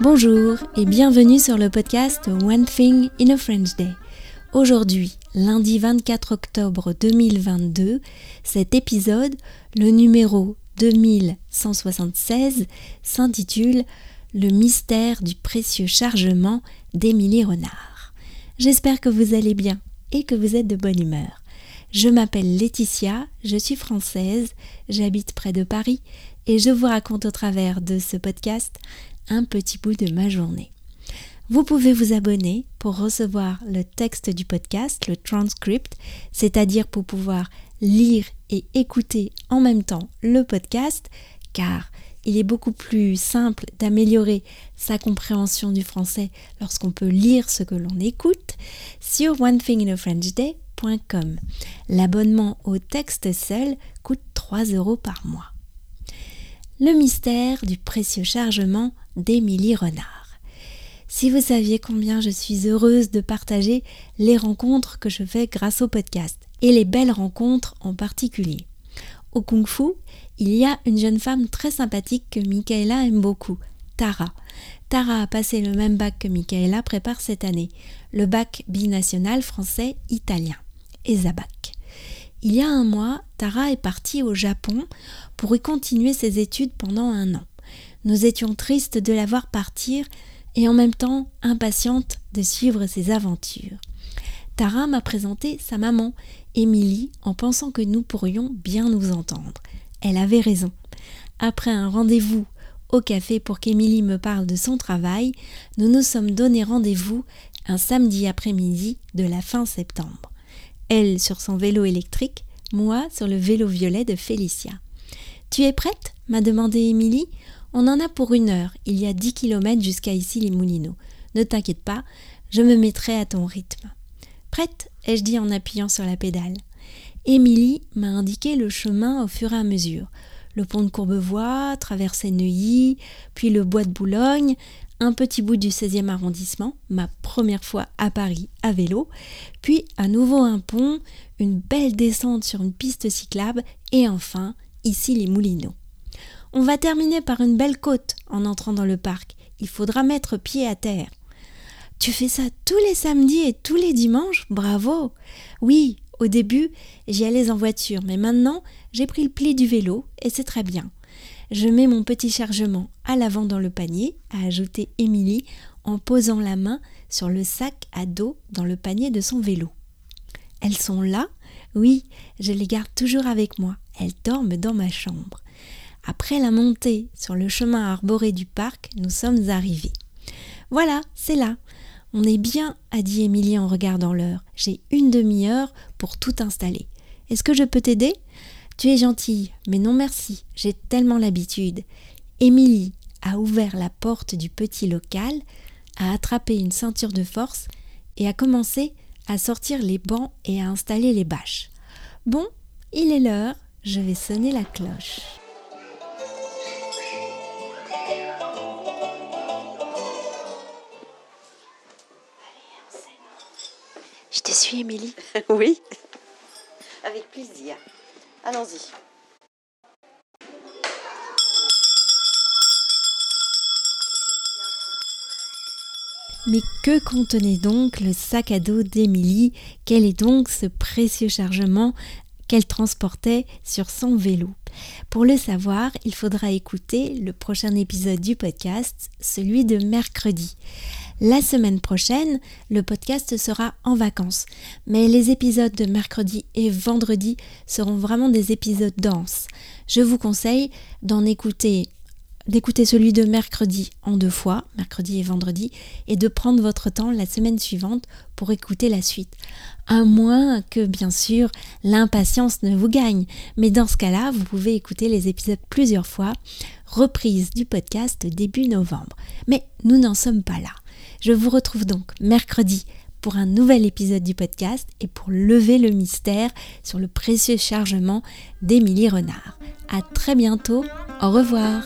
Bonjour et bienvenue sur le podcast One Thing in a French Day. Aujourd'hui, lundi 24 octobre 2022, cet épisode, le numéro 2176, s'intitule Le mystère du précieux chargement d'Émilie Renard. J'espère que vous allez bien et que vous êtes de bonne humeur. Je m'appelle Laetitia, je suis française, j'habite près de Paris et je vous raconte au travers de ce podcast un petit bout de ma journée. Vous pouvez vous abonner pour recevoir le texte du podcast, le transcript, c'est-à-dire pour pouvoir lire et écouter en même temps le podcast, car il est beaucoup plus simple d'améliorer sa compréhension du français lorsqu'on peut lire ce que l'on écoute sur onethinginafrenchday.com. L'abonnement au texte seul coûte 3 euros par mois. Le mystère du précieux chargement d'Émilie Renard. Si vous saviez combien je suis heureuse de partager les rencontres que je fais grâce au podcast, et les belles rencontres en particulier. Au Kung Fu, il y a une jeune femme très sympathique que Michaela aime beaucoup, Tara. Tara a passé le même bac que Michaela prépare cette année, le bac binational français-italien, ESABAC. Il y a un mois, Tara est partie au Japon pour y continuer ses études pendant un an. Nous étions tristes de la voir partir et en même temps impatientes de suivre ses aventures. Tara m'a présenté sa maman, Émilie, en pensant que nous pourrions bien nous entendre. Elle avait raison. Après un rendez-vous au café pour qu'Émilie me parle de son travail, nous nous sommes donné rendez-vous un samedi après-midi de la fin septembre elle sur son vélo électrique, moi sur le vélo violet de Félicia. Tu es prête? m'a demandé Émilie. On en a pour une heure, il y a dix kilomètres jusqu'à ici les Moulineaux. Ne t'inquiète pas, je me mettrai à ton rythme. Prête? ai-je dit en appuyant sur la pédale. Émilie m'a indiqué le chemin au fur et à mesure. Le pont de Courbevoie, traverser Neuilly, puis le bois de Boulogne, un petit bout du 16e arrondissement, ma première fois à Paris à vélo, puis à nouveau un pont, une belle descente sur une piste cyclable et enfin ici les Moulineaux. On va terminer par une belle côte en entrant dans le parc. Il faudra mettre pied à terre. Tu fais ça tous les samedis et tous les dimanches? Bravo Oui, au début, j'y allais en voiture, mais maintenant, j'ai pris le pli du vélo et c'est très bien. Je mets mon petit chargement à l'avant dans le panier, a ajouté Émilie en posant la main sur le sac à dos dans le panier de son vélo. Elles sont là? Oui, je les garde toujours avec moi. Elles dorment dans ma chambre. Après la montée sur le chemin arboré du parc, nous sommes arrivés. Voilà, c'est là. On est bien, a dit Émilie en regardant l'heure. J'ai une demi-heure pour tout installer. Est-ce que je peux t'aider? Tu es gentille, mais non merci, j'ai tellement l'habitude. Émilie a ouvert la porte du petit local, a attrapé une ceinture de force et a commencé à sortir les bancs et à installer les bâches. Bon, il est l'heure, je vais sonner la cloche. Suis, Émilie Oui, avec plaisir. Allons-y. Mais que contenait donc le sac à dos d'Émilie? Quel est donc ce précieux chargement qu'elle transportait sur son vélo? Pour le savoir, il faudra écouter le prochain épisode du podcast, celui de mercredi. La semaine prochaine, le podcast sera en vacances, mais les épisodes de mercredi et vendredi seront vraiment des épisodes denses. Je vous conseille d'en écouter d'écouter celui de mercredi en deux fois, mercredi et vendredi, et de prendre votre temps la semaine suivante pour écouter la suite. À moins que, bien sûr, l'impatience ne vous gagne. Mais dans ce cas-là, vous pouvez écouter les épisodes plusieurs fois, reprise du podcast début novembre. Mais nous n'en sommes pas là. Je vous retrouve donc mercredi pour un nouvel épisode du podcast et pour lever le mystère sur le précieux chargement d'Émilie Renard. À très bientôt. Au revoir.